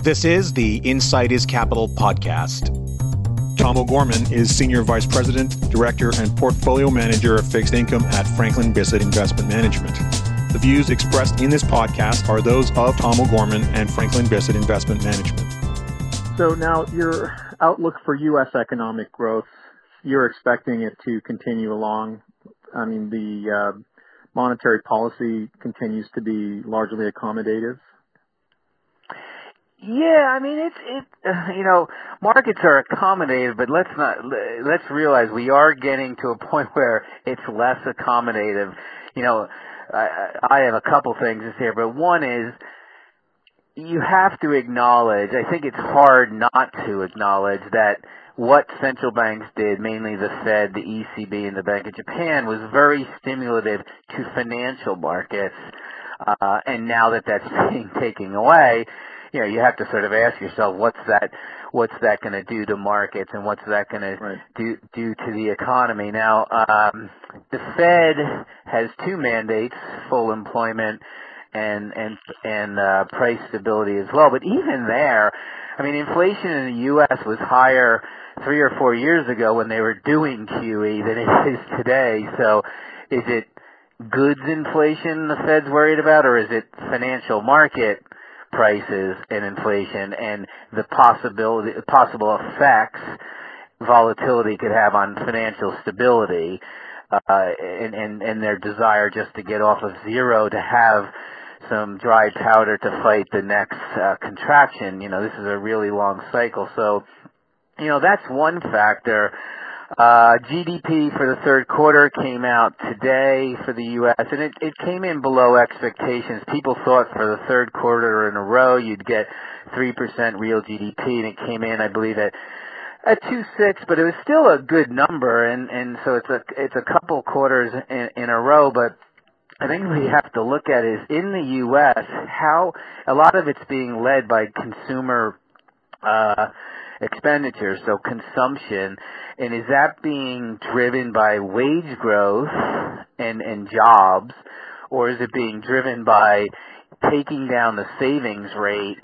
This is the Insight is Capital podcast. Tom O'Gorman is Senior Vice President, Director, and Portfolio Manager of Fixed Income at Franklin Bissett Investment Management. The views expressed in this podcast are those of Tom O'Gorman and Franklin Bissett Investment Management. So now your outlook for U.S. economic growth, you're expecting it to continue along. I mean, the uh, monetary policy continues to be largely accommodative. Yeah, I mean it's it. You know, markets are accommodative, but let's not let's realize we are getting to a point where it's less accommodative. You know, I, I have a couple things to say, but one is you have to acknowledge. I think it's hard not to acknowledge that what central banks did, mainly the Fed, the ECB, and the Bank of Japan, was very stimulative to financial markets. Uh, and now that that's being taken away, you know, you have to sort of ask yourself, what's that, what's that going to do to markets, and what's that going Right. to do do to the economy? Now, um, the Fed has two mandates: full employment and and and uh, price stability as well. But even there, I mean, inflation in the U.S. was higher three or four years ago when they were doing QE than it is today. So, is it goods inflation the Fed's worried about, or is it financial market prices and inflation and the possibility possible effects volatility could have on financial stability uh, and, and and their desire just to get off of zero to have some dry powder to fight the next uh, contraction. You know, this is a really long cycle, so you know that's one factor. Uh, GDP for the third quarter came out today for the U.S. and it, it came in below expectations. People thought for the third quarter in a row you'd get 3% real GDP and it came in, I believe, at at two six, but it was still a good number, and and so it's a it's a couple quarters in, in a row. But I think we have to look at is in the U.S. how a lot of it's being led by consumer uh, expenditures, so consumption, and is that being driven by wage growth and and jobs, or is it being driven by taking down the savings rate?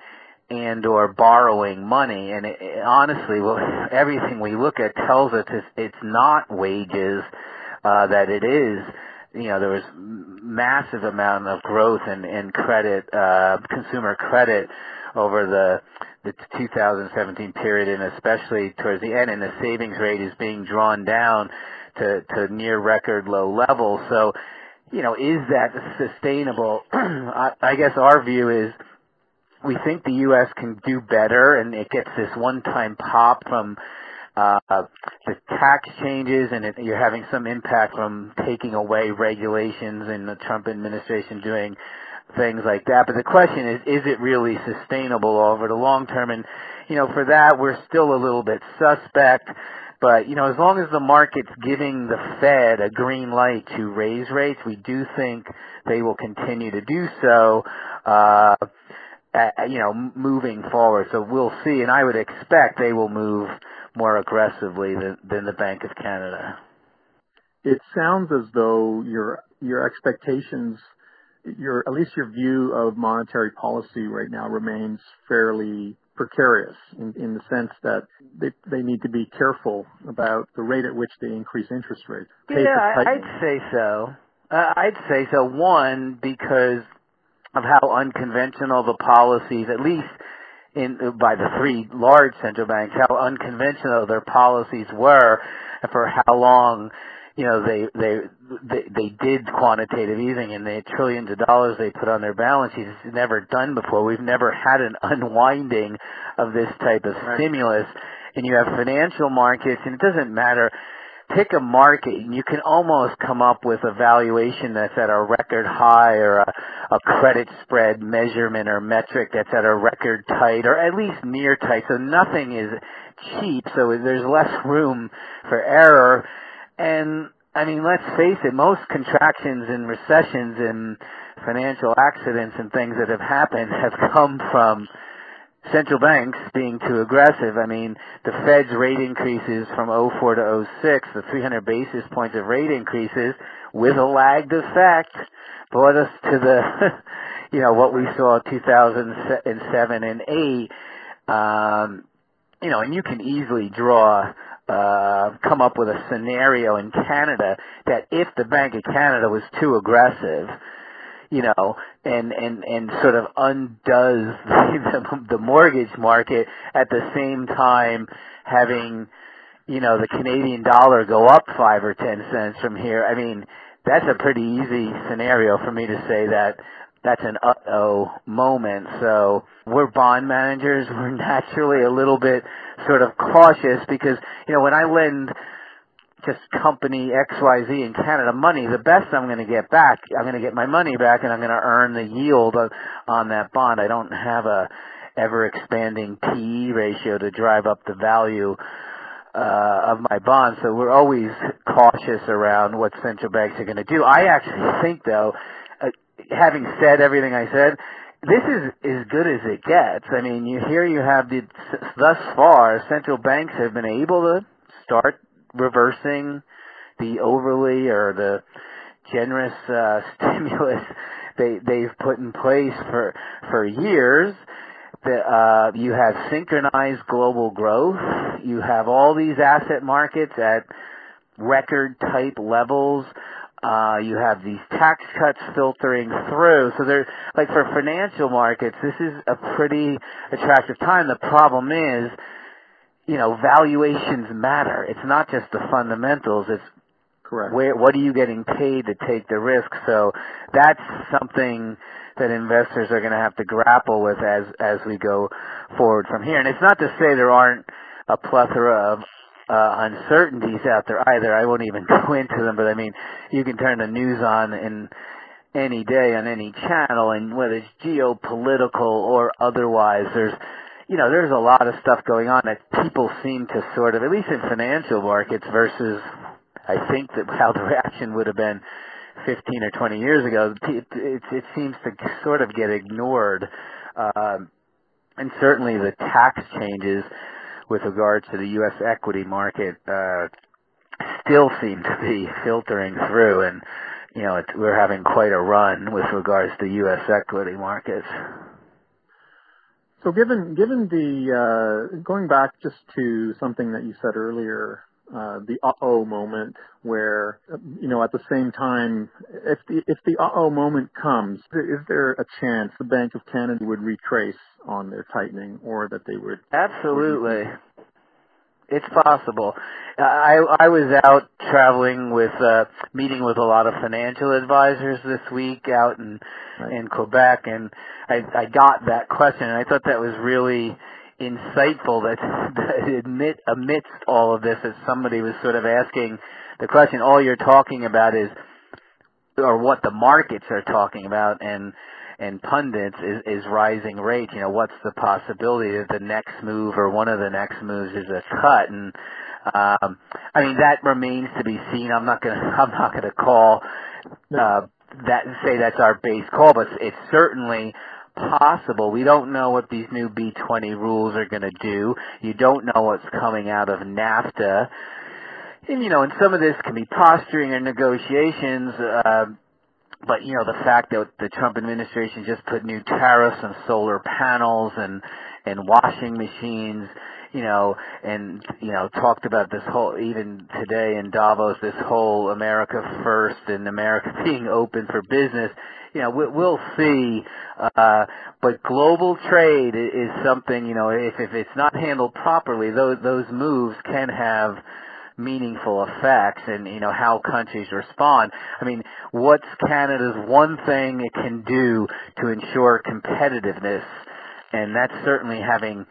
and or borrowing money and it, it, honestly well everything we look at tells us it's, it's not wages uh that it is you know there was massive amount of growth in in credit uh consumer credit over the the 2017 period and especially towards the end and the savings rate is being drawn down to near record low levels so you know is that sustainable I, guess our view is we think the U.S. can do better, and it gets this one-time pop from uh, the tax changes, and you're having some impact from taking away regulations and the Trump administration doing things like that. But the question is, is it really sustainable over the long term? And you know, for that, we're still a little bit suspect. But you know, as long as the market's giving the Fed a green light to raise rates, we do think they will continue to do so. Uh, uh, you know, moving forward. So we'll see, and I would expect they will move more aggressively than, than the Bank of Canada. It sounds as though your your expectations, your at least your view of monetary policy right now remains fairly precarious in, in the sense that they they need to be careful about the rate at which they increase interest rates. Yeah. I'd say so. Uh, I'd say so. One, because of how unconventional the policies, at least in by the three large central banks, how unconventional their policies were, and for how long, you know, they they they, they did quantitative easing, and the trillions of dollars they put on their balance sheets. It's never done before. We've never had an unwinding of this type of Right. stimulus, and you have financial markets, and it doesn't matter pick a market and you can almost come up with a valuation that's at a record high or a, a credit spread measurement or metric that's at a record tight or at least near tight. So nothing is cheap. So there's less room for error. And I mean, let's face it, most contractions and recessions and financial accidents and things that have happened have come from central banks being too aggressive. I mean, the Fed's rate increases from 04 to 06, the 300 basis points of rate increases with a lagged effect brought us to the, you know, what we saw 2007 and 8, um, you know, and you can easily draw, uh, come up with a scenario in Canada that if the Bank of Canada was too aggressive, you know, and and and sort of undoes the, the mortgage market at the same time having, you know, the Canadian dollar go up five or ten cents from here. I mean, that's a pretty easy scenario for me to say that that's an uh-oh moment. So we're bond managers. We're naturally a little bit sort of cautious because, you know, when I lend just company XYZ in Canada money, the best I'm going to get back, I'm going to get my money back and I'm going to earn the yield on, on that bond. I don't have a ever expanding PE ratio to drive up the value uh, of my bond. So we're always cautious around what central banks are going to do. I actually think though, having said everything I said, this is as good as it gets. I mean, you here you have the thus far central banks have been able to start reversing the overly or the generous uh, stimulus they they've put in place for for years. That uh, you have synchronized global growth. You have all these asset markets at record type levels. Uh, you have these tax cuts filtering through. So they're like for financial markets, this is a pretty attractive time. The problem is you know, valuations matter. It's not just the fundamentals. It's correct. Where what are you getting paid to take the risk? So that's something that investors are going to have to grapple with as as we go forward from here. And it's not to say there aren't a plethora of uh, uncertainties out there either. I won't even go into them, but I mean, you can turn the news on in any day on any channel, and whether it's geopolitical or otherwise, there's you know, there's a lot of stuff going on that people seem to sort of, at least in financial markets versus, I think that how the reaction would have been 15 or 20 years ago, it, it, it seems to sort of get ignored. Um, and certainly the tax changes with regards to the U.S. equity market uh, still seem to be filtering through, and you know it, we're having quite a run with regards to U.S. equity markets. So given given the uh, going back just to something that you said earlier, uh, the uh-oh moment, where you know at the same time, if the if the uh-oh moment comes, is there a chance the Bank of Canada would retrace on their tightening, or that they would? Absolutely. It's possible. I I was out traveling with uh meeting with a lot of financial advisors this week out in right. in Quebec and I I got that question and I thought that was really insightful that, that admit amidst all of this as somebody was sort of asking the question all you're talking about is or what the markets are talking about and and pundits is, is rising rates. You know, what's the possibility that the next move or one of the next moves is a cut? And um, I mean that remains to be seen. I'm not gonna I'm not gonna call uh, that say that's our base call, but it's certainly possible. We don't know what these new B20 rules are going to do. You don't know what's coming out of NAFTA. And, you know, and some of this can be posturing or negotiations. Uh, but you know the fact that the Trump administration just put new tariffs on solar panels and and washing machines, you know, and you know talked about this whole even today in Davos this whole America first and America being open for business. You know, we'll see. Uh, but global trade is something, you know, if if it's not handled properly, those those moves can have meaningful effects and you know how countries respond. I mean, what's Canada's one thing it can do to ensure competitiveness? And that's certainly having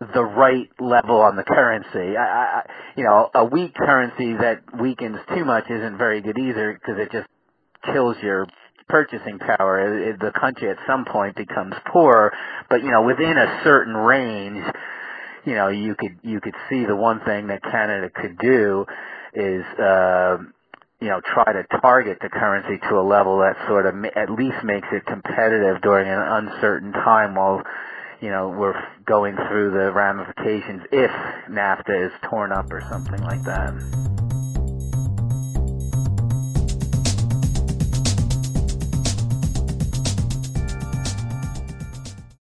the right level on the currency. I, I, you know, a weak currency that weakens too much isn't very good either because it just kills your purchasing power. It, it, the country at some point becomes poor, but you know, within a certain range, you know, you could you could see the one thing that Canada could do is uh, you know try to target the currency to a level that sort of at least makes it competitive during an uncertain time while you know we're going through the ramifications if NAFTA is torn up or something like that.